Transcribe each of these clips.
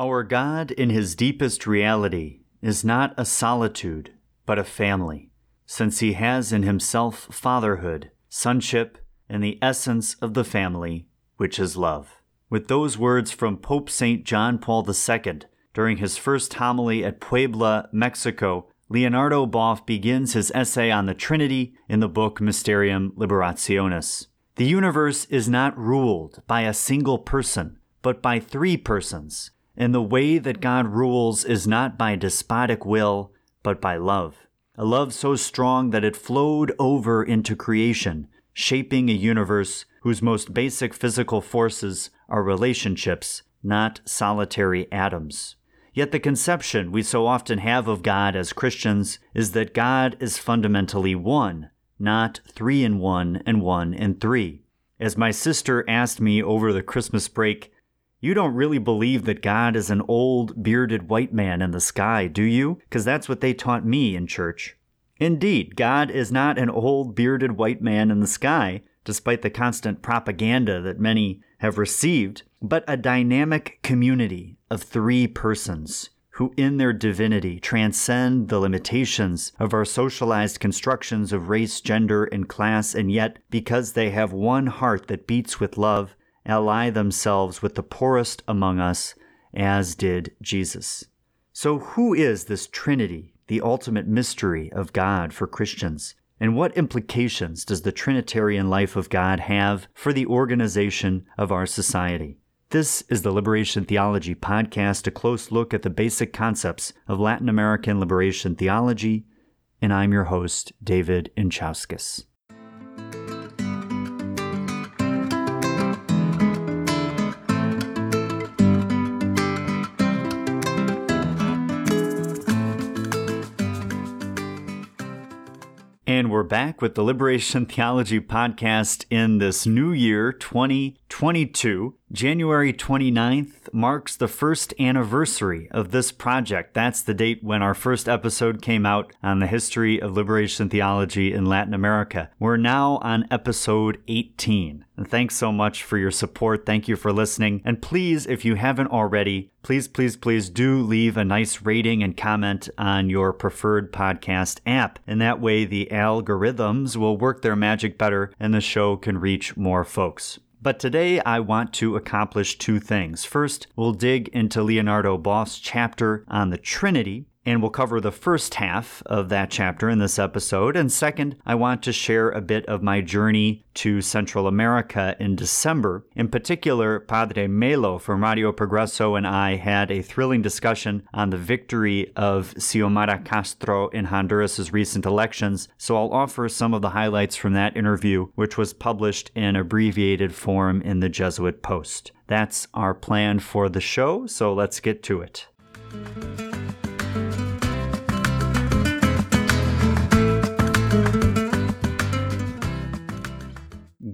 Our God, in his deepest reality, is not a solitude, but a family, since he has in himself fatherhood, sonship, and the essence of the family, which is love. With those words from Pope St. John Paul II during his first homily at Puebla, Mexico, Leonardo Boff begins his essay on the Trinity in the book Mysterium Liberationis. The universe is not ruled by a single person, but by three persons, and the way that God rules is not by despotic will, but by love. A love so strong that it flowed over into creation, shaping a universe whose most basic physical forces are relationships, not solitary atoms. Yet the conception we so often have of God as Christians is that God is fundamentally one, not three in one and one in three. As my sister asked me over the Christmas break, you don't really believe that God is an old, bearded white man in the sky, do you? Because that's what they taught me in church. Indeed, God is not an old, bearded white man in the sky, despite the constant propaganda that many have received, but a dynamic community of three persons who in their divinity transcend the limitations of our socialized constructions of race, gender, and class, and yet, because they have one heart that beats with love, ally themselves with the poorest among us, as did Jesus. So, who is this Trinity, the ultimate mystery of God for Christians? And what implications does the Trinitarian life of God have for the organization of our society? This is the Liberation Theology Podcast, a close look at the basic concepts of Latin American liberation theology, and I'm your host, David Inczauskis. And we're back with the Liberation Theology Podcast in this new year, 2022. January 29th marks the first anniversary of this project. That's the date when our first episode came out on the history of liberation theology in Latin America. We're now on episode 18. And thanks so much for your support. Thank you for listening. And please, if you haven't already, please, please, please do leave a nice rating and comment on your preferred podcast app. And that way the algorithms will work their magic better and the show can reach more folks. But today I want to accomplish two things. First, we'll dig into Leonardo Boff's chapter on the Trinity, and we'll cover the first half of that chapter in this episode. And second, I want to share a bit of my journey to Central America in December. In particular, Padre Melo from Radio Progreso and I had a thrilling discussion on the victory of Xiomara Castro in Honduras' recent elections. So I'll offer some of the highlights from that interview, which was published in abbreviated form in the Jesuit Post. That's our plan for the show, so let's get to it.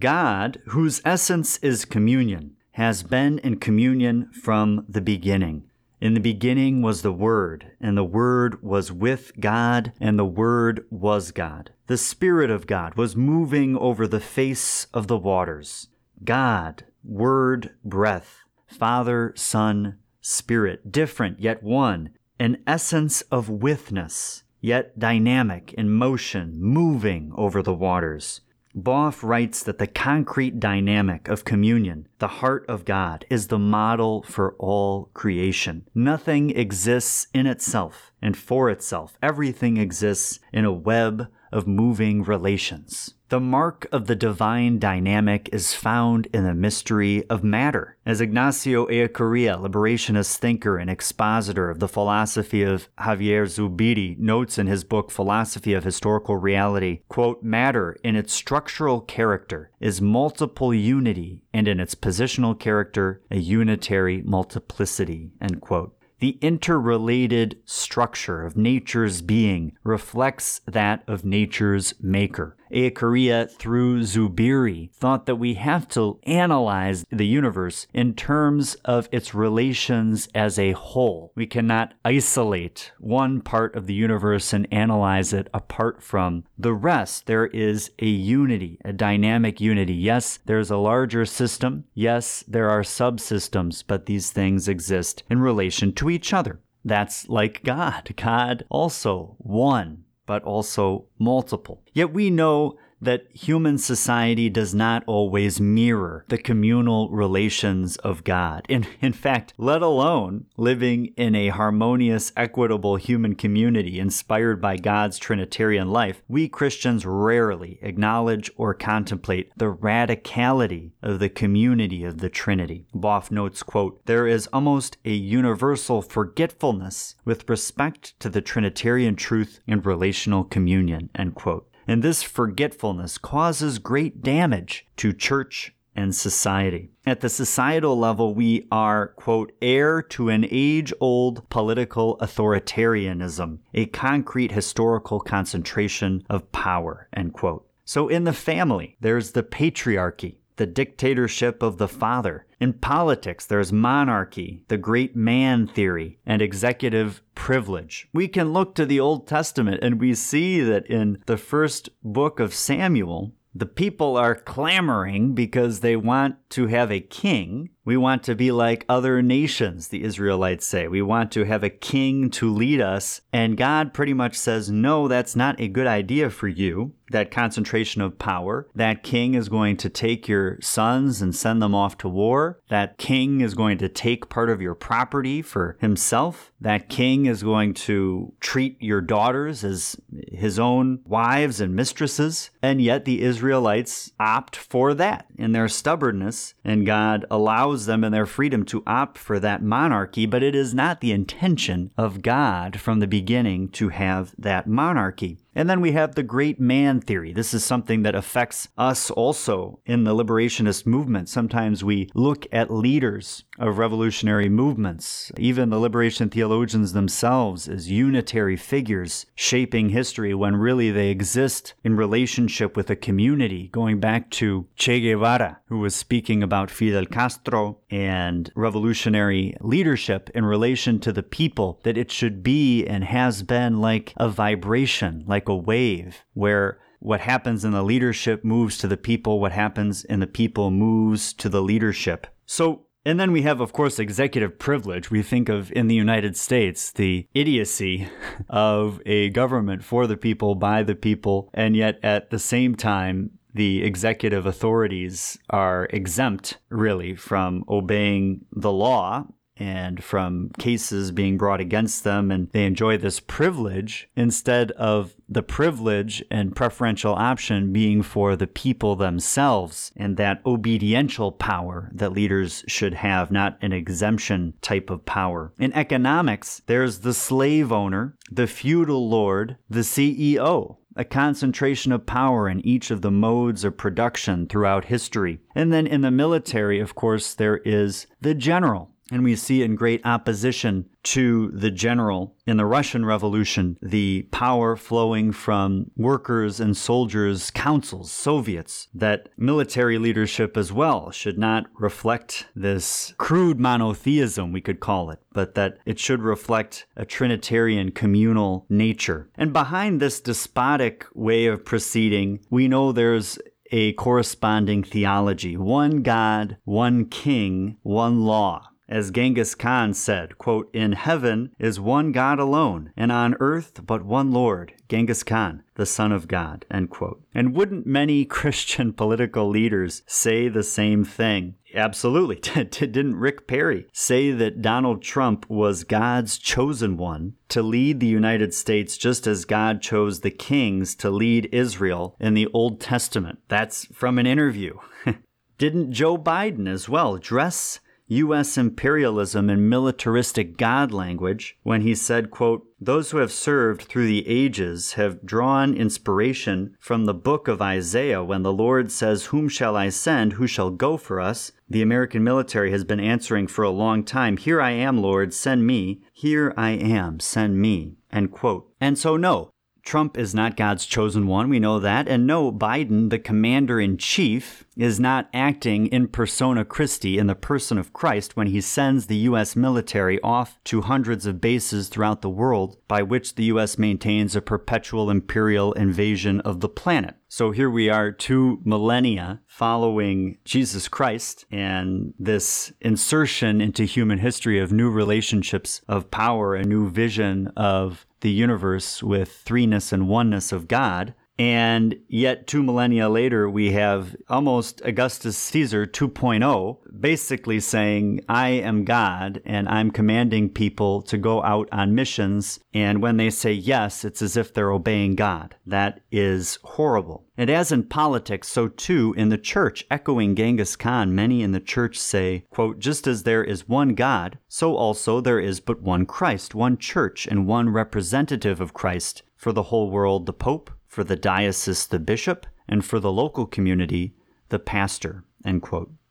God, whose essence is communion, has been in communion from the beginning. In the beginning was the Word, and the Word was with God, and the Word was God. The Spirit of God was moving over the face of the waters. God, Word, breath, Father, Son, Spirit, different yet one, an essence of withness, yet dynamic in motion, moving over the waters. Boff writes that the concrete dynamic of communion, the heart of God, is the model for all creation. Nothing exists in itself and for itself. Everything exists in a web of moving relations. The mark of the divine dynamic is found in the mystery of matter. As Ignacio Ellacuría, liberationist thinker and expositor of the philosophy of Javier Zubiri, notes in his book Philosophy of Historical Reality, quote, matter in its structural character is multiple unity and in its positional character a unitary multiplicity, end quote. The interrelated structure of nature's being reflects that of nature's maker. Ellacuría through Zubiri thought that we have to analyze the universe in terms of its relations as a whole. We cannot isolate one part of the universe and analyze it apart from the rest. There is a unity, a dynamic unity. Yes, there's a larger system. Yes, there are subsystems, but these things exist in relation to each other. That's like God. God also one, but also multiple. Yet we know that human society does not always mirror the communal relations of God. In, in fact, let alone living in a harmonious, equitable human community inspired by God's Trinitarian life, we Christians rarely acknowledge or contemplate the radicality of the community of the Trinity. Boff notes, quote, there is almost a universal forgetfulness with respect to the Trinitarian truth and relational communion, end quote and this forgetfulness causes great damage to church and society. At the societal level, we are, quote, heir to an age old political authoritarianism, a concrete historical concentration of power, end quote. So in the family, there's the patriarchy, the dictatorship of the father. In politics, there's monarchy, the great man theory, and executive privilege. We can look to the Old Testament and we see that in the first book of Samuel, the people are clamoring because they want to have a king. We want to be like other nations, the Israelites say. We want to have a king to lead us. And God pretty much says, no, that's not a good idea for you. That concentration of power. That king is going to take your sons and send them off to war. That king is going to take part of your property for himself. That king is going to treat your daughters as his own wives and mistresses. And yet the Israelites opt for that in their stubbornness and God allows them in their freedom to opt for that monarchy, but it is not the intention of God from the beginning to have that monarchy. And then we have the great man theory. This is something that affects us also in the liberationist movement. Sometimes we look at leaders of revolutionary movements, even the liberation theologians themselves, as unitary figures shaping history when really they exist in relationship with a community, going back to Che Guevara, who was speaking about Fidel Castro and revolutionary leadership in relation to the people, that it should be and has been like a vibration, like a wave where what happens in the leadership moves to the people, what happens in the people moves to the leadership. So, and then we have, of course, executive privilege. We think of in the United States the idiocy of a government for the people, by the people, and yet at the same time, the executive authorities are exempt really from obeying the law and from cases being brought against them, and they enjoy this privilege instead of the privilege and preferential option being for the people themselves and that obediential power that leaders should have, not an exemption type of power. In economics, there's the slave owner, the feudal lord, the CEO, a concentration of power in each of the modes of production throughout history. And then in the military, of course, there is the general, and we see in great opposition to the general in the Russian Revolution, the power flowing from workers and soldiers' councils, Soviets, that military leadership as well should not reflect this crude monotheism, we could call it, but that it should reflect a Trinitarian communal nature. And behind this despotic way of proceeding, we know there's a corresponding theology one God, one King, one law. As Genghis Khan said, quote, In heaven is one God alone, and on earth but one Lord, Genghis Khan, the Son of God, end quote. And wouldn't many Christian political leaders say the same thing? Absolutely. Didn't Rick Perry say that Donald Trump was God's chosen one to lead the United States just as God chose the kings to lead Israel in the Old Testament? That's from an interview. Didn't Joe Biden as well dress U.S. imperialism and militaristic God language when he said, quote, Those who have served through the ages have drawn inspiration from the book of Isaiah when the Lord says, Whom shall I send? Who shall go for us? The American military has been answering for a long time, Here I am, Lord, send me. Here I am, send me. End quote. And so, no, Trump is not God's chosen one, we know that. And no, Biden, the commander in chief, is not acting in persona Christi, in the person of Christ, when he sends the U.S. military off to hundreds of bases throughout the world, by which the U.S. maintains a perpetual imperial invasion of the planet. So here we are, two millennia following Jesus Christ and this insertion into human history of new relationships of power, a new vision of the universe with threeness and oneness of God. And yet, two millennia later, we have almost Augustus Caesar 2.0, basically saying, I am God and I'm commanding people to go out on missions. And when they say yes, it's as if they're obeying God. That is horrible. And as in politics, so too in the church, echoing Genghis Khan, many in the church say, quote, just as there is one God, so also there is but one Christ, one church, and one representative of Christ for the whole world, the Pope for the diocese the bishop, and for the local community the pastor.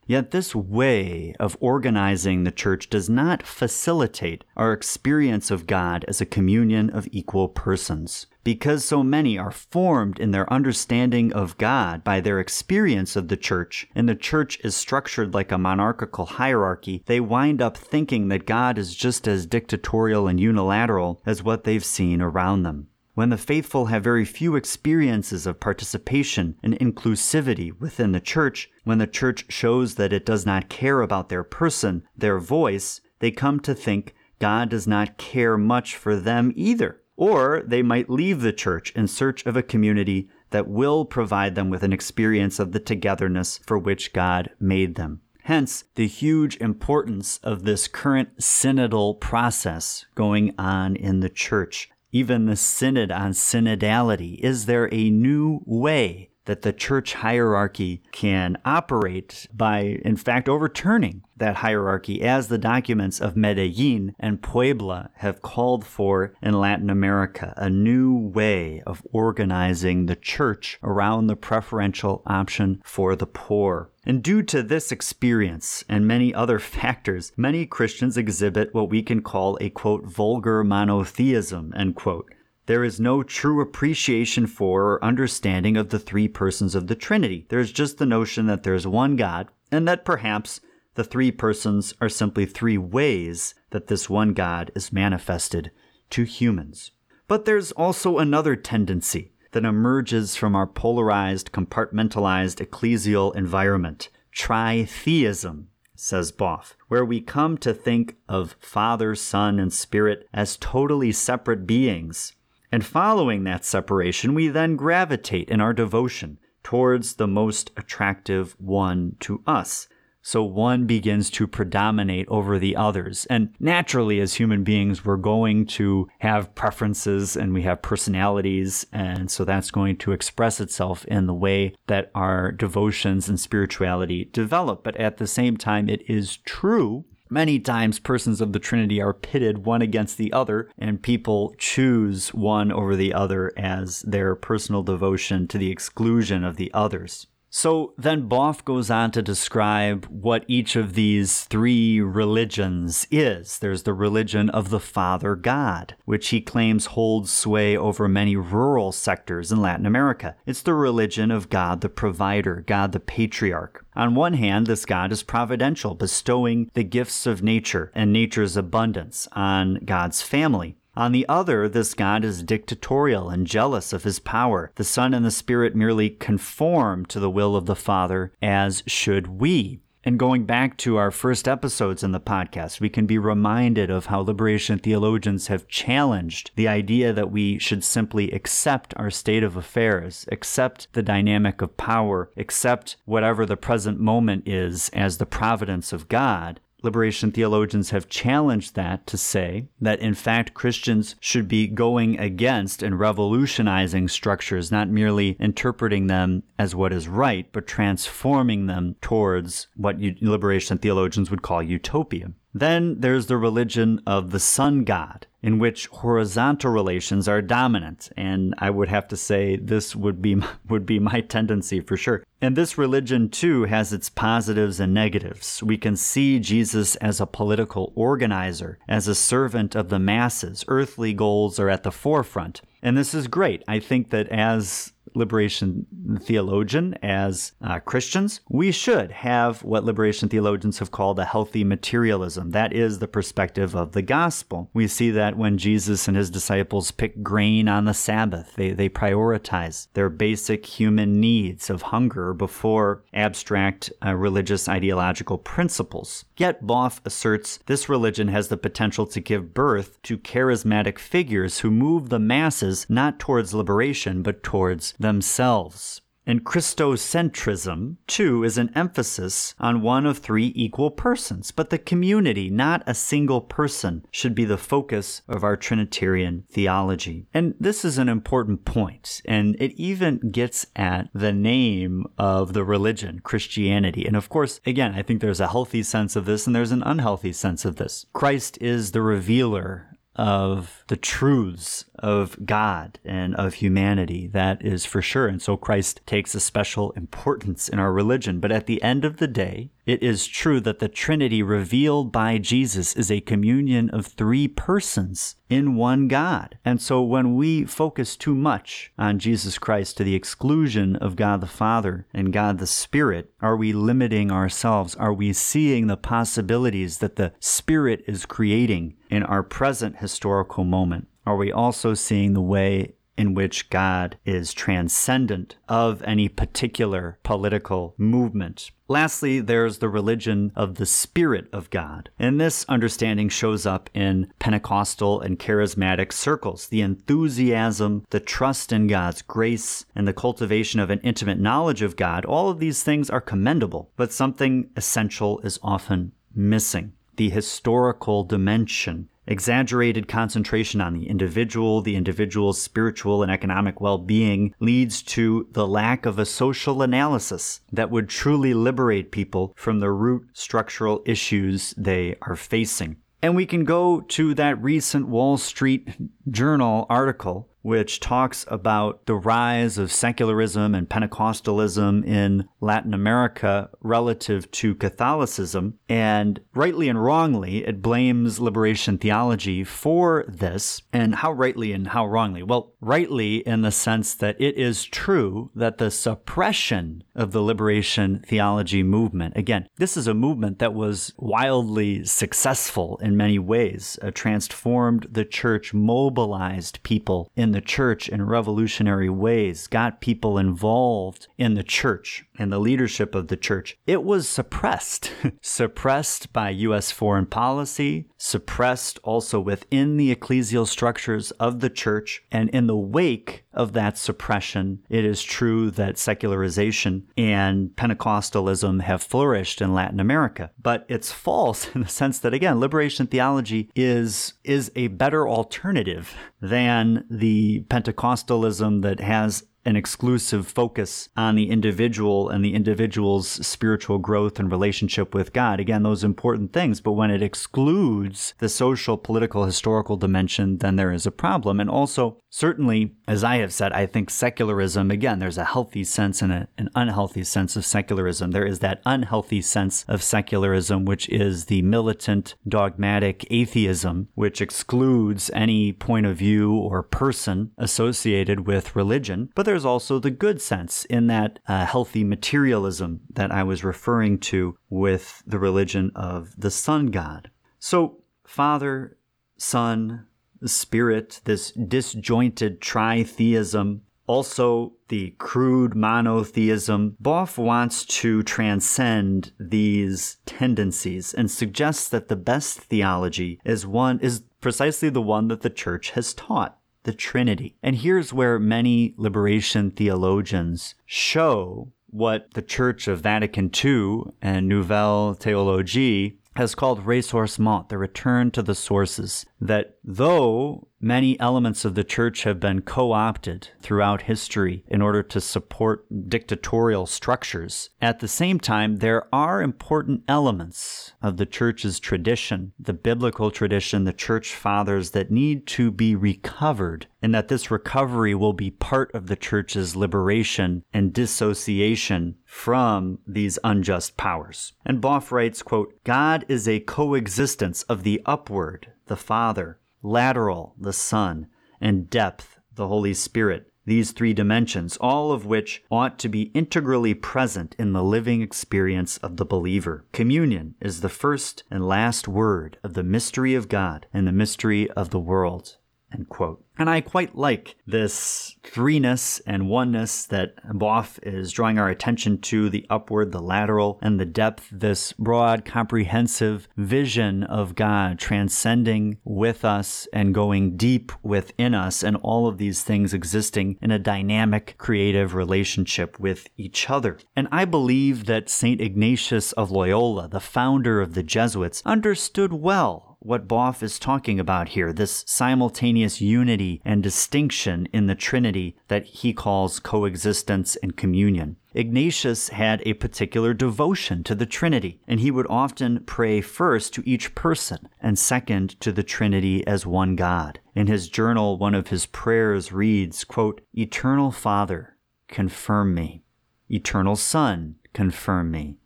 Yet this way of organizing the church does not facilitate our experience of God as a communion of equal persons. Because so many are formed in their understanding of God by their experience of the church, and the church is structured like a monarchical hierarchy, they wind up thinking that God is just as dictatorial and unilateral as what they've seen around them when the faithful have very few experiences of participation and inclusivity within the church, when the church shows that it does not care about their person, their voice, they come to think God does not care much for them either. Or they might leave the church in search of a community that will provide them with an experience of the togetherness for which God made them. Hence, the huge importance of this current synodal process going on in the church even the synod on synodality. Is there a new way that the church hierarchy can operate by, in fact, overturning that hierarchy as the documents of Medellin and Puebla have called for in Latin America, a new way of organizing the church around the preferential option for the poor. And due to this experience and many other factors, many Christians exhibit what we can call a quote, vulgar monotheism, end quote. There is no true appreciation for or understanding of the three persons of the Trinity. There's just the notion that there's one God, and that perhaps the three persons are simply three ways that this one God is manifested to humans. But there's also another tendency that emerges from our polarized, compartmentalized ecclesial environment tritheism, says Boff, where we come to think of Father, Son, and Spirit as totally separate beings. And following that separation, we then gravitate in our devotion towards the most attractive one to us, so one begins to predominate over the others. And naturally, as human beings, we're going to have preferences and we have personalities. And so that's going to express itself in the way that our devotions and spirituality develop. But at the same time, it is true Many times, persons of the Trinity are pitted one against the other, and people choose one over the other as their personal devotion to the exclusion of the others. So then Boff goes on to describe what each of these three religions is. There's the religion of the Father God, which he claims holds sway over many rural sectors in Latin America. It's the religion of God the provider, God the patriarch. On one hand, this God is providential, bestowing the gifts of nature and nature's abundance on God's family. On the other, this God is dictatorial and jealous of his power. The Son and the Spirit merely conform to the will of the Father, as should we. And going back to our first episodes in the podcast, we can be reminded of how liberation theologians have challenged the idea that we should simply accept our state of affairs, accept the dynamic of power, accept whatever the present moment is as the providence of God, Liberation theologians have challenged that to say that in fact Christians should be going against and revolutionizing structures, not merely interpreting them as what is right, but transforming them towards what liberation theologians would call utopia. Then there's the religion of the Son god, in which horizontal relations are dominant, and I would have to say this would be would be my tendency for sure. And this religion too has its positives and negatives. We can see Jesus as a political organizer, as a servant of the masses. Earthly goals are at the forefront. And this is great. I think that as liberation theologian, as uh, Christians, we should have what liberation theologians have called a healthy materialism. That is the perspective of the gospel. We see that when Jesus and his disciples pick grain on the Sabbath, they, they prioritize their basic human needs of hunger before abstract uh, religious ideological principles. Yet Boff asserts this religion has the potential to give birth to charismatic figures who move the masses not towards liberation, but towards themselves. And Christocentrism, too, is an emphasis on one of three equal persons, but the community, not a single person, should be the focus of our Trinitarian theology. And this is an important point, and it even gets at the name of the religion, Christianity. And of course, again, I think there's a healthy sense of this and there's an unhealthy sense of this. Christ is the revealer of the truths of God and of humanity. That is for sure. And so Christ takes a special importance in our religion. But at the end of the day, it is true that the Trinity revealed by Jesus is a communion of three persons in one God. And so when we focus too much on Jesus Christ to the exclusion of God the Father and God the Spirit, are we limiting ourselves? Are we seeing the possibilities that the Spirit is creating in our present historical moment? Are we also seeing the way in which God is transcendent of any particular political movement. Lastly, there's the religion of the Spirit of God. And this understanding shows up in Pentecostal and charismatic circles. The enthusiasm, the trust in God's grace, and the cultivation of an intimate knowledge of God, all of these things are commendable, but something essential is often missing the historical dimension Exaggerated concentration on the individual, the individual's spiritual and economic well being leads to the lack of a social analysis that would truly liberate people from the root structural issues they are facing. And we can go to that recent Wall Street Journal article which talks about the rise of secularism and Pentecostalism in Latin America relative to Catholicism. And rightly and wrongly, it blames liberation theology for this. And how rightly and how wrongly? Well, rightly in the sense that it is true that the suppression of the liberation theology movement, again, this is a movement that was wildly successful in many ways, uh, transformed the church, mobilized people in the church in revolutionary ways, got people involved in the church and the leadership of the church, it was suppressed. suppressed by U.S. foreign policy, suppressed also within the ecclesial structures of the church. And in the wake of that suppression, it is true that secularization and Pentecostalism have flourished in Latin America. But it's false in the sense that, again, liberation theology is, is a better alternative than the Pentecostalism that has an exclusive focus on the individual and the individual's spiritual growth and relationship with God. Again, those important things. But when it excludes the social, political, historical dimension, then there is a problem. And also, certainly, as I have said, I think secularism, again, there's a healthy sense and a, an unhealthy sense of secularism. There is that unhealthy sense of secularism, which is the militant, dogmatic atheism, which excludes any point of view or person associated with religion. But there's also the good sense in that uh, healthy materialism that I was referring to with the religion of the Son god. So, Father, Son, Spirit, this disjointed tritheism, also the crude monotheism, Boff wants to transcend these tendencies and suggests that the best theology is one is precisely the one that the church has taught the Trinity. And here's where many liberation theologians show what the Church of Vatican II and Nouvelle Theologie has called ressourcement, the return to the sources. That though many elements of the church have been co opted throughout history in order to support dictatorial structures. At the same time, there are important elements of the church's tradition, the biblical tradition, the church fathers that need to be recovered, and that this recovery will be part of the church's liberation and dissociation from these unjust powers. And Boff writes, quote, God is a coexistence of the upward, the Father, lateral, the Son, and depth, the Holy Spirit. These three dimensions, all of which ought to be integrally present in the living experience of the believer. Communion is the first and last word of the mystery of God and the mystery of the world. End quote. And I quite like this threeness and oneness that Boff is drawing our attention to the upward, the lateral, and the depth, this broad, comprehensive vision of God transcending with us and going deep within us, and all of these things existing in a dynamic, creative relationship with each other. And I believe that St. Ignatius of Loyola, the founder of the Jesuits, understood well what Boff is talking about here this simultaneous unity and distinction in the Trinity that he calls coexistence and communion. Ignatius had a particular devotion to the Trinity, and he would often pray first to each person and second to the Trinity as one God. In his journal, one of his prayers reads, quote, Eternal Father, confirm me. Eternal Son, confirm me.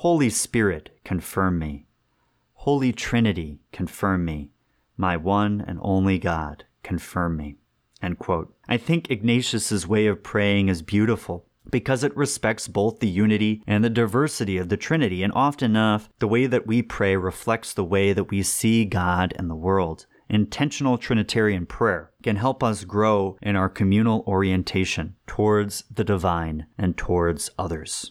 Holy Spirit, confirm me. Holy Trinity, confirm me. My one and only God, confirm me. I think Ignatius's way of praying is beautiful because it respects both the unity and the diversity of the Trinity, and often enough, the way that we pray reflects the way that we see God and the world. Intentional Trinitarian prayer can help us grow in our communal orientation towards the divine and towards others.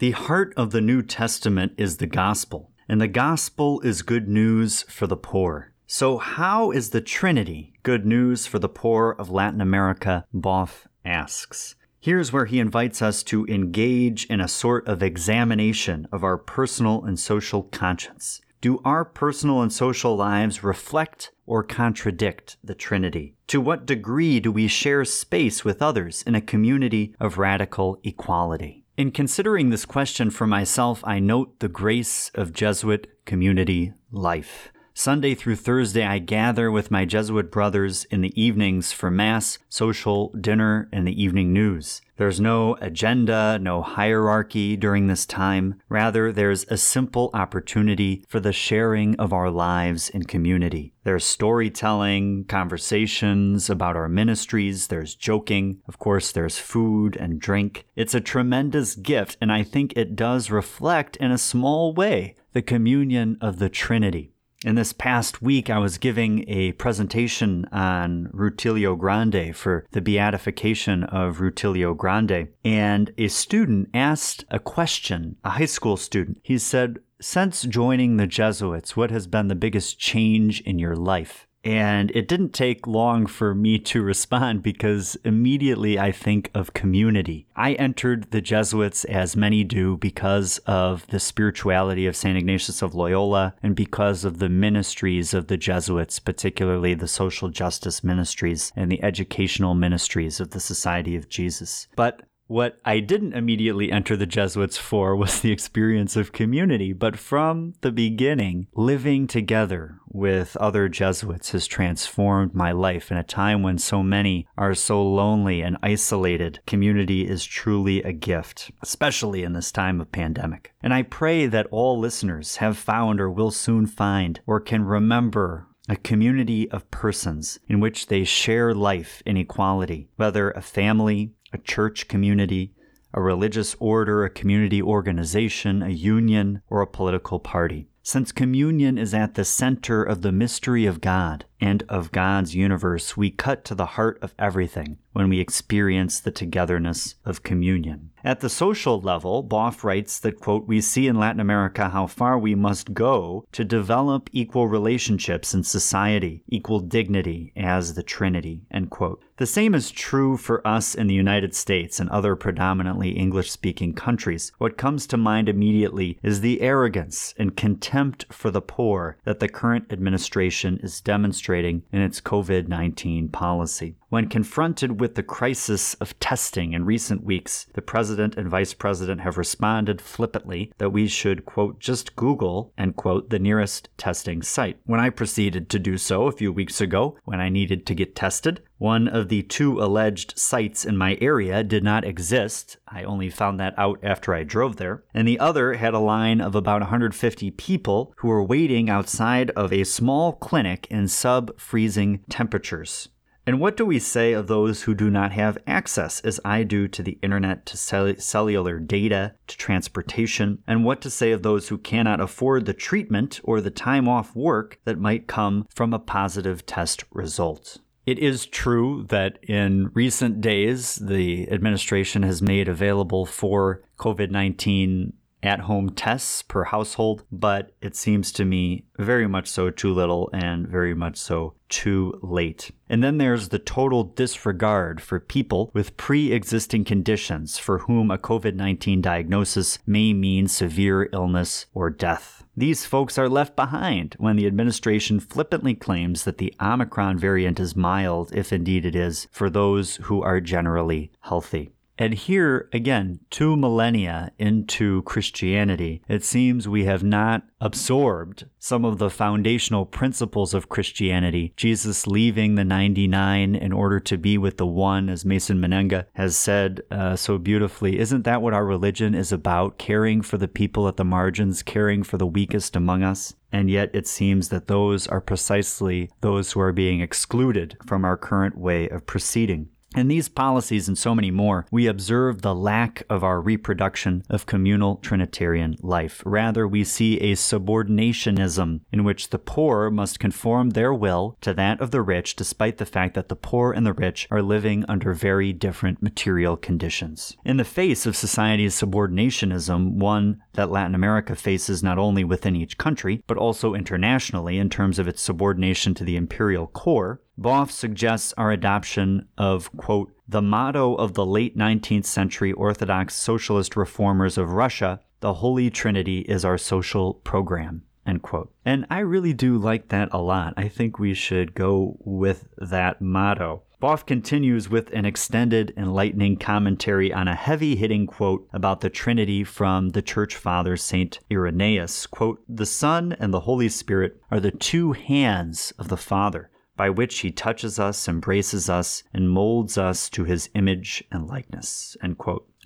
The heart of the New Testament is the gospel, and the gospel is good news for the poor. So, how is the Trinity good news for the poor of Latin America? Boff asks. Here's where he invites us to engage in a sort of examination of our personal and social conscience. Do our personal and social lives reflect or contradict the Trinity? To what degree do we share space with others in a community of radical equality? In considering this question for myself, I note the grace of Jesuit community life. Sunday through Thursday, I gather with my Jesuit brothers in the evenings for Mass, social, dinner, and the evening news. There's no agenda, no hierarchy during this time. Rather, there's a simple opportunity for the sharing of our lives in community. There's storytelling, conversations about our ministries, there's joking, of course, there's food and drink. It's a tremendous gift, and I think it does reflect in a small way the communion of the Trinity. In this past week, I was giving a presentation on Rutilio Grande for the beatification of Rutilio Grande, and a student asked a question, a high school student. He said, Since joining the Jesuits, what has been the biggest change in your life? And it didn't take long for me to respond because immediately I think of community. I entered the Jesuits, as many do, because of the spirituality of St. Ignatius of Loyola and because of the ministries of the Jesuits, particularly the social justice ministries and the educational ministries of the Society of Jesus. But what I didn't immediately enter the Jesuits for was the experience of community, but from the beginning, living together with other Jesuits has transformed my life in a time when so many are so lonely and isolated. Community is truly a gift, especially in this time of pandemic. And I pray that all listeners have found or will soon find or can remember a community of persons in which they share life in equality, whether a family, a church community, a religious order, a community organization, a union, or a political party. Since communion is at the center of the mystery of God and of God's universe, we cut to the heart of everything when we experience the togetherness of communion. At the social level, Boff writes that, quote, we see in Latin America how far we must go to develop equal relationships in society, equal dignity as the Trinity, end quote. The same is true for us in the United States and other predominantly English speaking countries. What comes to mind immediately is the arrogance and contempt for the poor that the current administration is demonstrating in its COVID 19 policy. When confronted with the crisis of testing in recent weeks, the president and vice president have responded flippantly that we should, quote, just Google, end quote, the nearest testing site. When I proceeded to do so a few weeks ago, when I needed to get tested, One of the two alleged sites in my area did not exist. I only found that out after I drove there. And the other had a line of about 150 people who were waiting outside of a small clinic in sub freezing temperatures. And what do we say of those who do not have access, as I do, to the internet, to cell- cellular data, to transportation? And what to say of those who cannot afford the treatment or the time off work that might come from a positive test result? It is true that in recent days, the administration has made available for COVID 19 at home tests per household, but it seems to me very much so too little and very much so too late. And then there's the total disregard for people with pre existing conditions for whom a COVID 19 diagnosis may mean severe illness or death. These folks are left behind when the administration flippantly claims that the Omicron variant is mild, if indeed it is, for those who are generally healthy. And here, again, two millennia into Christianity, it seems we have not absorbed some of the foundational principles of Christianity. Jesus leaving the 99 in order to be with the one, as Mason Menenga has said uh, so beautifully. Isn't that what our religion is about? Caring for the people at the margins, caring for the weakest among us? And yet it seems that those are precisely those who are being excluded from our current way of proceeding. In these policies and so many more, we observe the lack of our reproduction of communal Trinitarian life. Rather, we see a subordinationism in which the poor must conform their will to that of the rich, despite the fact that the poor and the rich are living under very different material conditions. In the face of society's subordinationism, one that Latin America faces not only within each country, but also internationally in terms of its subordination to the imperial core, Boff suggests our adoption of, quote, the motto of the late 19th century Orthodox socialist reformers of Russia, the Holy Trinity is our social program, end quote. And I really do like that a lot. I think we should go with that motto. Boff continues with an extended, enlightening commentary on a heavy hitting quote about the Trinity from the Church Father St. Irenaeus. Quote, The Son and the Holy Spirit are the two hands of the Father by which he touches us, embraces us, and molds us to his image and likeness.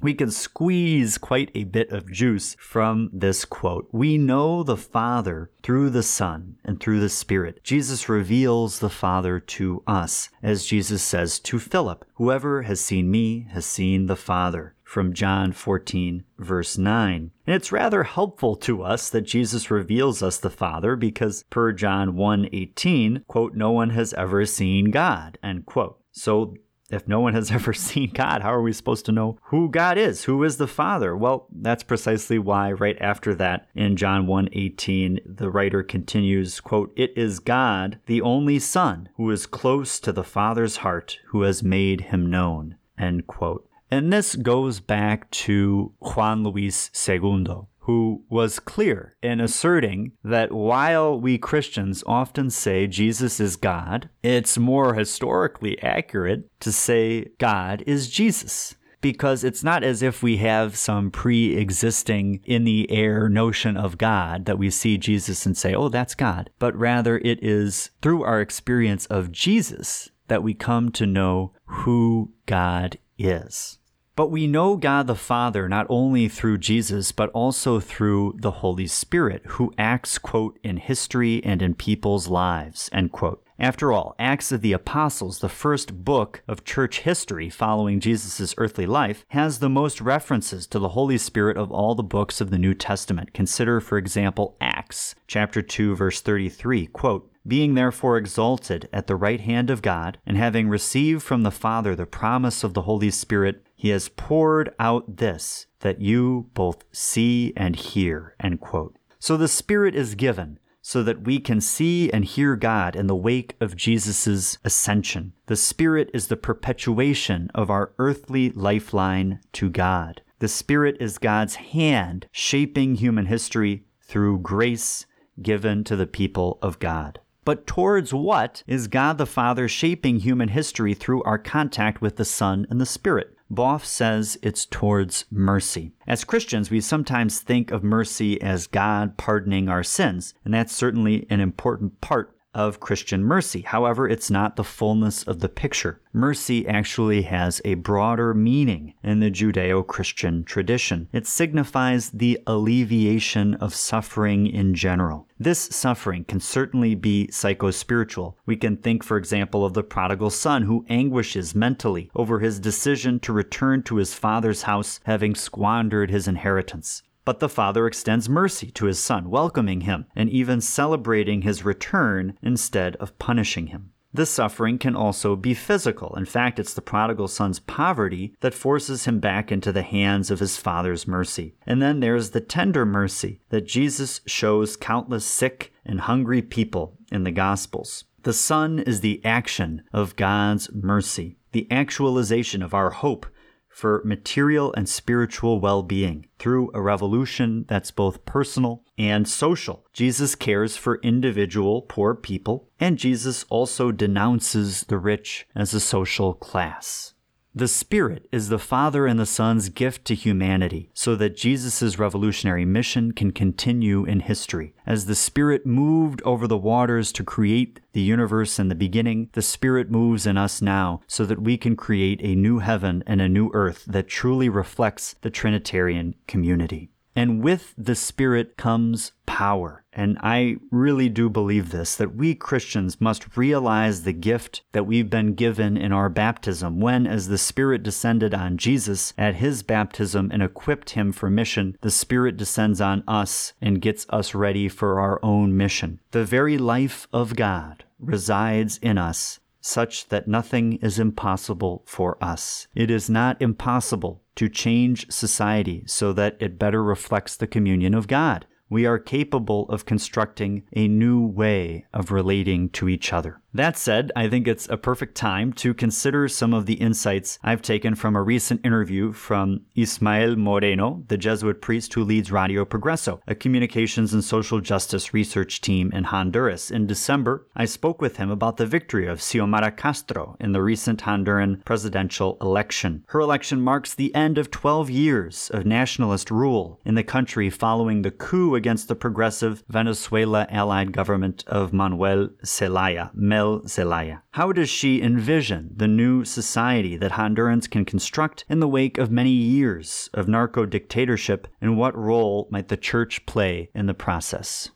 We can squeeze quite a bit of juice from this quote. We know the Father through the Son and through the Spirit. Jesus reveals the Father to us, as Jesus says to Philip, Whoever has seen me has seen the Father from John 14, verse 9. And it's rather helpful to us that Jesus reveals us the Father because per John 1:18, quote, no one has ever seen God, end quote. So if no one has ever seen God, how are we supposed to know who God is? Who is the Father? Well, that's precisely why right after that in John 1:18 the writer continues, quote, "It is God, the only Son, who is close to the Father's heart, who has made him known." End quote. And this goes back to Juan Luis Segundo, who was clear in asserting that while we Christians often say Jesus is God, it's more historically accurate to say God is Jesus because it's not as if we have some pre existing in the air notion of God that we see Jesus and say, oh, that's God, but rather it is through our experience of Jesus that we come to know who God is. But we know God the Father not only through Jesus, but also through the Holy Spirit, who acts, quote, in history and in people's lives, end quote. After all, Acts of the Apostles, the first book of church history following Jesus' earthly life, has the most references to the Holy Spirit of all the books of the New Testament. Consider, for example, Acts chapter 2, verse 33, quote, being therefore exalted at the right hand of God, and having received from the Father the promise of the Holy Spirit, he has poured out this, that you both see and hear. End quote. So the Spirit is given so that we can see and hear God in the wake of Jesus' ascension. The Spirit is the perpetuation of our earthly lifeline to God. The Spirit is God's hand shaping human history through grace given to the people of God. But towards what is God the Father shaping human history through our contact with the Son and the Spirit? Boff says it's towards mercy. As Christians, we sometimes think of mercy as God pardoning our sins, and that's certainly an important part of Christian mercy. However, it's not the fullness of the picture. Mercy actually has a broader meaning in the Judeo Christian tradition. It signifies the alleviation of suffering in general. This suffering can certainly be psychospiritual. We can think, for example, of the prodigal son who anguishes mentally over his decision to return to his father's house having squandered his inheritance. But the father extends mercy to his son, welcoming him and even celebrating his return instead of punishing him. This suffering can also be physical. In fact, it's the prodigal son's poverty that forces him back into the hands of his father's mercy. And then there's the tender mercy that Jesus shows countless sick and hungry people in the Gospels. The Son is the action of God's mercy, the actualization of our hope for material and spiritual well being through a revolution that's both personal and social. Jesus cares for individual poor people, and Jesus also denounces the rich as a social class. The Spirit is the Father and the Son's gift to humanity so that Jesus' revolutionary mission can continue in history. As the Spirit moved over the waters to create the universe in the beginning, the Spirit moves in us now so that we can create a new heaven and a new earth that truly reflects the Trinitarian community. And with the Spirit comes power. And I really do believe this that we Christians must realize the gift that we've been given in our baptism when, as the Spirit descended on Jesus at his baptism and equipped him for mission, the Spirit descends on us and gets us ready for our own mission. The very life of God resides in us such that nothing is impossible for us. It is not impossible to change society so that it better reflects the communion of God. We are capable of constructing a new way of relating to each other. That said, I think it's a perfect time to consider some of the insights I've taken from a recent interview from Ismael Moreno, the Jesuit priest who leads Radio Progreso, a communications and social justice research team in Honduras. In December, I spoke with him about the victory of Xiomara Castro in the recent Honduran presidential election. Her election marks the end of 12 years of nationalist rule in the country following the coup against the progressive Venezuela allied government of Manuel Zelaya. Mel Zelaya. How does she envision the new society that Hondurans can construct in the wake of many years of narco dictatorship, and what role might the church play in the process?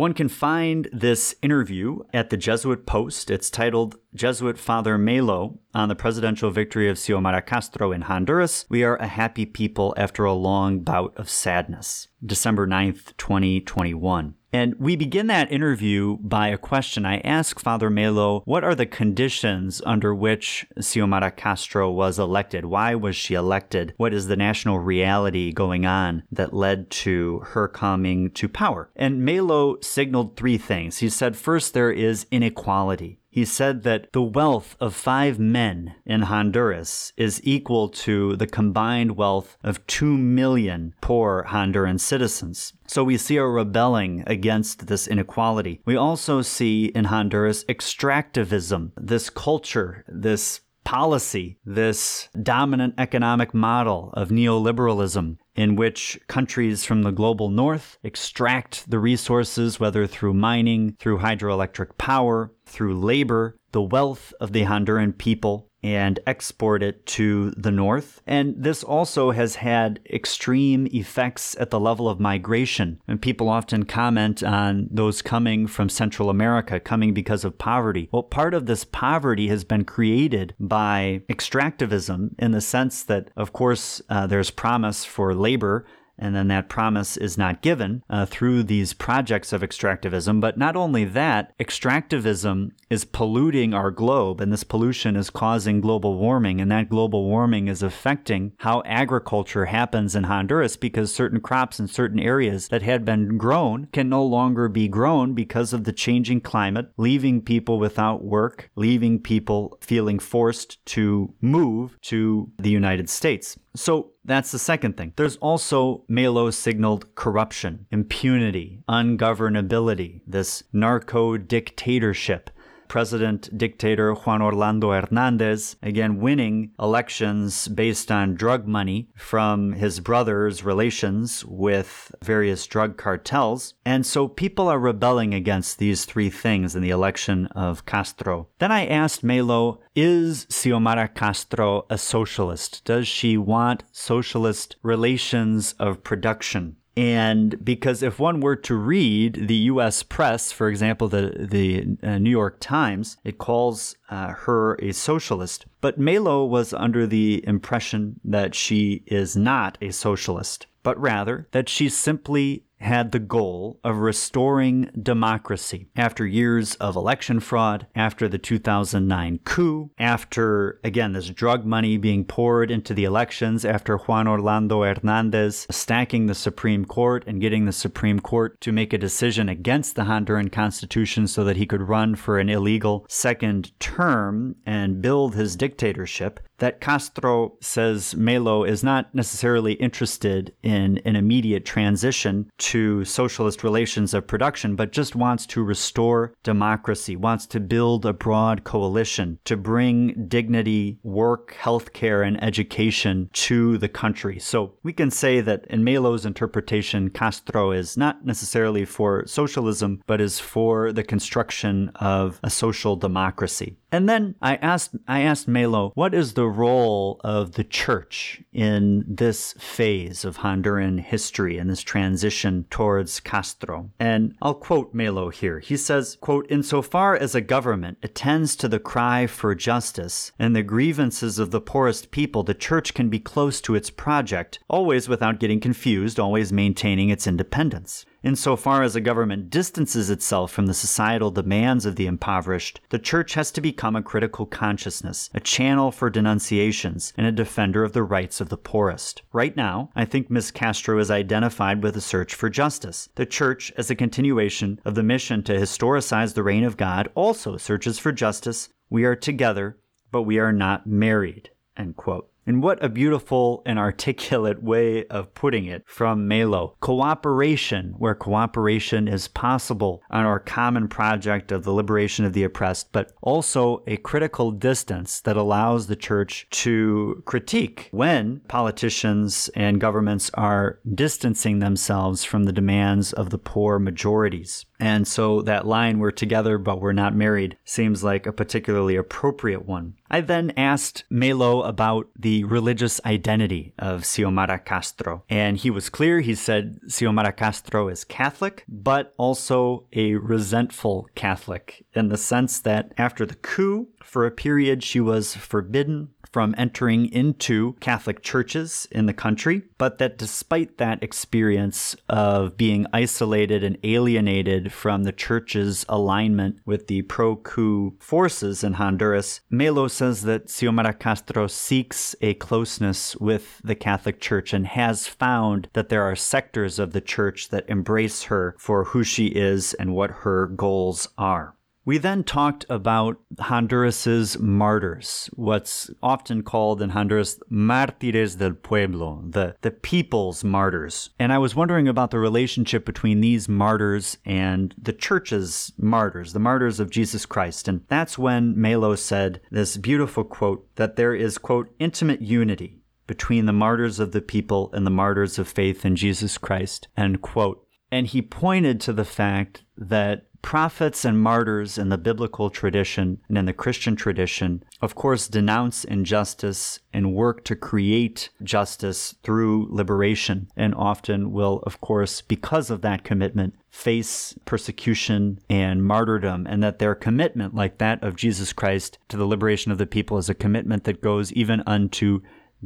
One can find this interview at the Jesuit Post. It's titled Jesuit Father Melo on the presidential victory of Xiomara Castro in Honduras. We are a happy people after a long bout of sadness. December 9th, 2021. And we begin that interview by a question. I ask Father Melo, what are the conditions under which Xiomara Castro was elected? Why was she elected? What is the national reality going on that led to her coming to power? And Melo signaled three things. He said, first, there is inequality he said that the wealth of five men in Honduras is equal to the combined wealth of two million poor Honduran citizens. So we see a rebelling against this inequality. We also see in Honduras extractivism, this culture, this policy, this dominant economic model of neoliberalism in which countries from the global north extract the resources, whether through mining, through hydroelectric power, through labor, the wealth of the Honduran people, and export it to the north. And this also has had extreme effects at the level of migration. And people often comment on those coming from Central America, coming because of poverty. Well, part of this poverty has been created by extractivism in the sense that, of course, uh, there's promise for labor and then that promise is not given uh, through these projects of extractivism. But not only that, extractivism is polluting our globe, and this pollution is causing global warming, and that global warming is affecting how agriculture happens in Honduras because certain crops in certain areas that had been grown can no longer be grown because of the changing climate, leaving people without work, leaving people feeling forced to move to the United States. So that's the second thing. There's also Melo signaled corruption, impunity, ungovernability, this narco dictatorship President dictator Juan Orlando Hernandez, again winning elections based on drug money from his brother's relations with various drug cartels. And so people are rebelling against these three things in the election of Castro. Then I asked Melo, is Xiomara Castro a socialist? Does she want socialist relations of production? And because if one were to read the U.S. press, for example, the the uh, New York Times, it calls uh, her a socialist. But Melo was under the impression that she is not a socialist, but rather that she's simply had the goal of restoring democracy after years of election fraud, after the 2009 coup, after, again, this drug money being poured into the elections, after Juan Orlando Hernandez stacking the Supreme Court and getting the Supreme Court to make a decision against the Honduran Constitution so that he could run for an illegal second term and build his dictatorship that Castro says Melo is not necessarily interested in an immediate transition to socialist relations of production, but just wants to restore democracy, wants to build a broad coalition to bring dignity, work, healthcare, and education to the country. So we can say that in Melo's interpretation, Castro is not necessarily for socialism, but is for the construction of a social democracy. And then I asked I asked Melo, what is the role of the church in this phase of Honduran history and this transition towards Castro? And I'll quote Melo here. He says, quote, Insofar as a government attends to the cry for justice and the grievances of the poorest people, the church can be close to its project, always without getting confused, always maintaining its independence. Insofar as a government distances itself from the societal demands of the impoverished, the church has to become a critical consciousness, a channel for denunciations, and a defender of the rights of the poorest. Right now, I think Ms. Castro is identified with a search for justice. The church, as a continuation of the mission to historicize the reign of God, also searches for justice. We are together, but we are not married. End quote. And what a beautiful and articulate way of putting it from Melo. Cooperation, where cooperation is possible on our common project of the liberation of the oppressed, but also a critical distance that allows the church to critique when politicians and governments are distancing themselves from the demands of the poor majorities. And so that line, we're together but we're not married, seems like a particularly appropriate one. I then asked Melo about the religious identity of Xiomara Castro. And he was clear. He said Xiomara Castro is Catholic, but also a resentful Catholic in the sense that after the coup, for a period, she was forbidden from entering into Catholic churches in the country, but that despite that experience of being isolated and alienated from the church's alignment with the pro coup forces in Honduras, Melo says that Xiomara Castro seeks a closeness with the Catholic Church and has found that there are sectors of the church that embrace her for who she is and what her goals are. We then talked about Honduras's martyrs, what's often called in Honduras mártires del pueblo, the, the people's martyrs. And I was wondering about the relationship between these martyrs and the church's martyrs, the martyrs of Jesus Christ. And that's when Melo said this beautiful quote that there is, quote, intimate unity between the martyrs of the people and the martyrs of faith in Jesus Christ, end quote. And he pointed to the fact that prophets and martyrs in the biblical tradition and in the Christian tradition, of course, denounce injustice and work to create justice through liberation, and often will, of course, because of that commitment, face persecution and martyrdom, and that their commitment, like that of Jesus Christ to the liberation of the people, is a commitment that goes even unto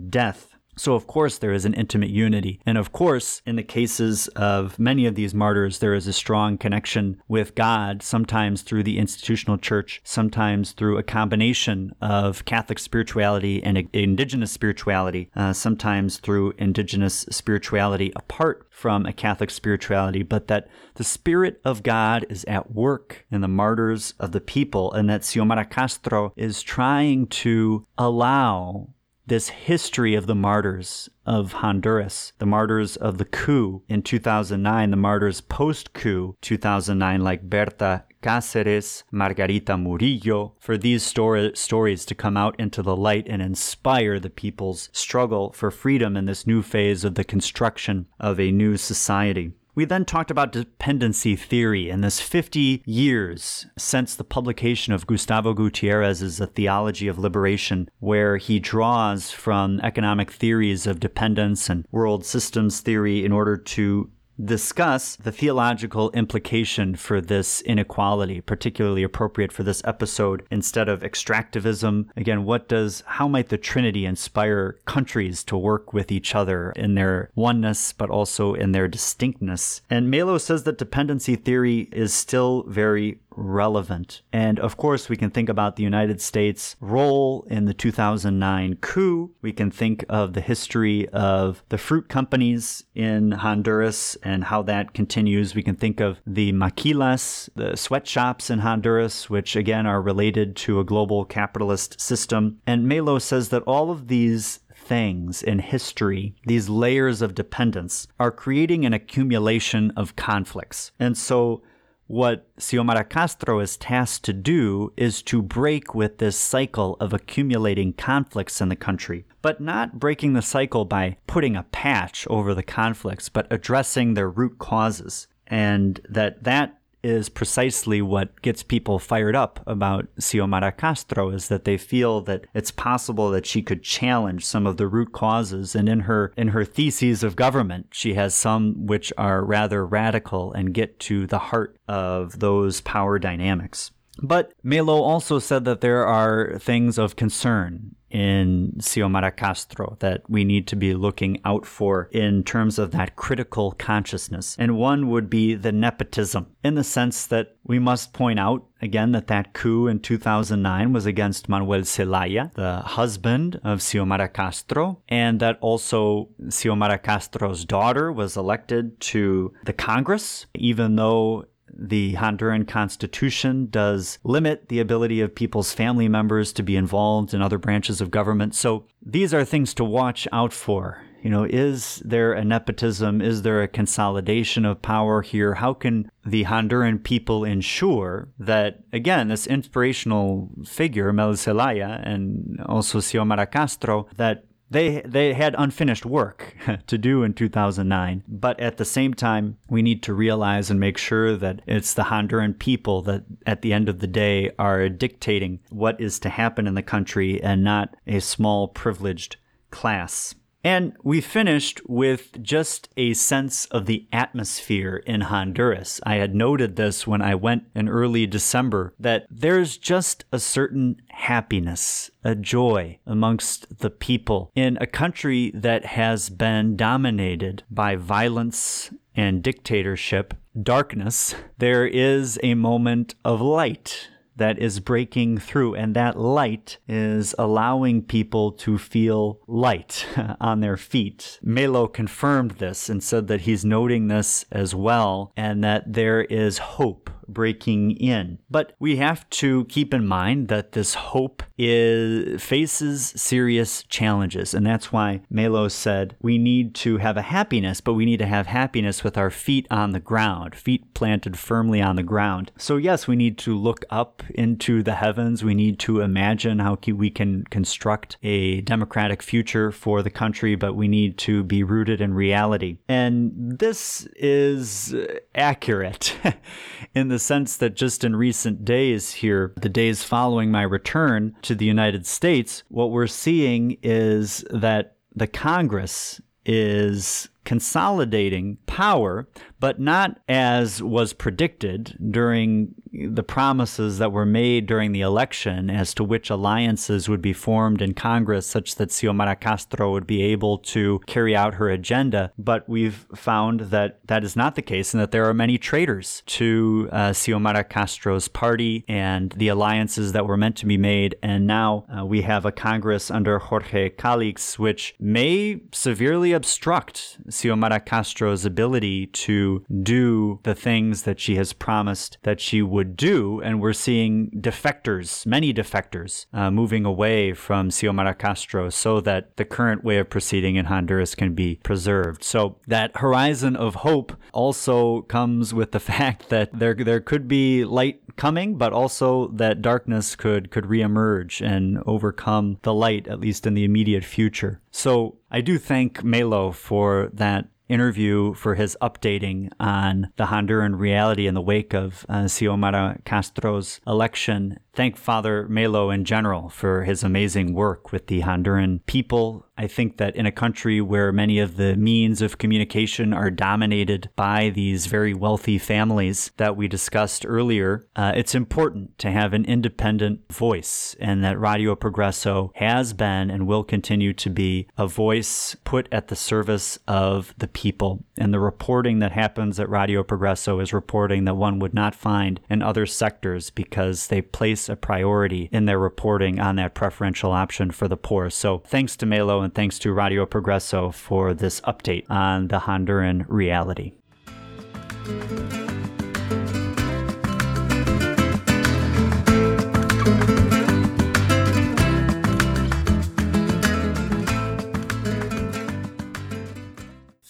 death so, of course, there is an intimate unity. And of course, in the cases of many of these martyrs, there is a strong connection with God, sometimes through the institutional church, sometimes through a combination of Catholic spirituality and indigenous spirituality, uh, sometimes through indigenous spirituality apart from a Catholic spirituality, but that the Spirit of God is at work in the martyrs of the people, and that Xiomara Castro is trying to allow this history of the martyrs of Honduras, the martyrs of the coup in 2009, the martyrs post coup 2009, like Berta Cáceres, Margarita Murillo, for these stories to come out into the light and inspire the people's struggle for freedom in this new phase of the construction of a new society. We then talked about dependency theory and this 50 years since the publication of Gustavo Gutierrez's A Theology of Liberation, where he draws from economic theories of dependence and world systems theory in order to discuss the theological implication for this inequality, particularly appropriate for this episode instead of extractivism. Again, what does, how might the Trinity inspire countries to work with each other in their oneness, but also in their distinctness? And Melo says that dependency theory is still very relevant. And of course, we can think about the United States' role in the 2009 coup. We can think of the history of the fruit companies in Honduras and how that continues. We can think of the maquilas, the sweatshops in Honduras, which again are related to a global capitalist system. And Melo says that all of these things in history, these layers of dependence, are creating an accumulation of conflicts. And so what Xiomara Castro is tasked to do is to break with this cycle of accumulating conflicts in the country, but not breaking the cycle by putting a patch over the conflicts, but addressing their root causes. And that that is precisely what gets people fired up about Xiomara Castro is that they feel that it's possible that she could challenge some of the root causes and in her in her theses of government she has some which are rather radical and get to the heart of those power dynamics. But Melo also said that there are things of concern in Xiomara Castro that we need to be looking out for in terms of that critical consciousness. And one would be the nepotism, in the sense that we must point out again that that coup in 2009 was against Manuel Zelaya, the husband of Xiomara Castro, and that also Xiomara Castro's daughter was elected to the Congress, even though the Honduran constitution does limit the ability of people's family members to be involved in other branches of government. So these are things to watch out for. You know, is there a nepotism? Is there a consolidation of power here? How can the Honduran people ensure that, again, this inspirational figure, Mel Zelaya, and also Xiomara Castro, that they they had unfinished work to do in 2009 but at the same time we need to realize and make sure that it's the Honduran people that at the end of the day are dictating what is to happen in the country and not a small privileged class and we finished with just a sense of the atmosphere in Honduras. I had noted this when I went in early December that there's just a certain happiness, a joy amongst the people in a country that has been dominated by violence and dictatorship, darkness. There is a moment of light that is breaking through, and that light is allowing people to feel light on their feet. Melo confirmed this and said that he's noting this as well, and that there is hope breaking in. But we have to keep in mind that this hope is faces serious challenges, and that's why Melo said we need to have a happiness, but we need to have happiness with our feet on the ground, feet planted firmly on the ground. So yes, we need to look up into the heavens. We need to imagine how we can construct a democratic future for the country, but we need to be rooted in reality. And this is accurate in the sense that just in recent days here, the days following my return to the United States, what we're seeing is that the Congress is consolidating power, but not as was predicted during the promises that were made during the election as to which alliances would be formed in Congress such that Xiomara Castro would be able to carry out her agenda. But we've found that that is not the case and that there are many traitors to uh, Xiomara Castro's party and the alliances that were meant to be made. And now uh, we have a Congress under Jorge Calix, which may severely obstruct Xiomara Castro's ability to do the things that she has promised that she would would do. And we're seeing defectors, many defectors, uh, moving away from Xiomara Castro so that the current way of proceeding in Honduras can be preserved. So that horizon of hope also comes with the fact that there, there could be light coming, but also that darkness could, could reemerge and overcome the light, at least in the immediate future. So I do thank Melo for that interview for his updating on the Honduran reality in the wake of uh, Xiomara Castro's election. Thank Father Melo in general for his amazing work with the Honduran people I think that in a country where many of the means of communication are dominated by these very wealthy families that we discussed earlier, uh, it's important to have an independent voice, and that Radio Progreso has been and will continue to be a voice put at the service of the people. And the reporting that happens at Radio Progreso is reporting that one would not find in other sectors because they place a priority in their reporting on that preferential option for the poor. So thanks to Melo and thanks to Radio Progreso for this update on the Honduran reality.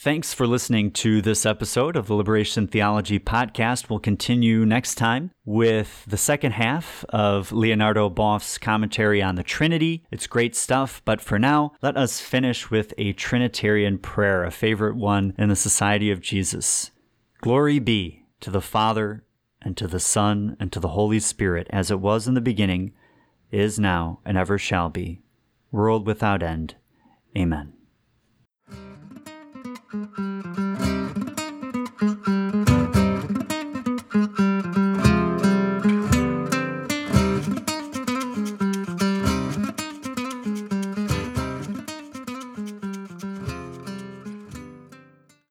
Thanks for listening to this episode of the Liberation Theology Podcast. We'll continue next time with the second half of Leonardo Boff's commentary on the Trinity. It's great stuff, but for now, let us finish with a Trinitarian prayer, a favorite one in the Society of Jesus. Glory be to the Father, and to the Son, and to the Holy Spirit, as it was in the beginning, is now, and ever shall be, world without end. Amen. Música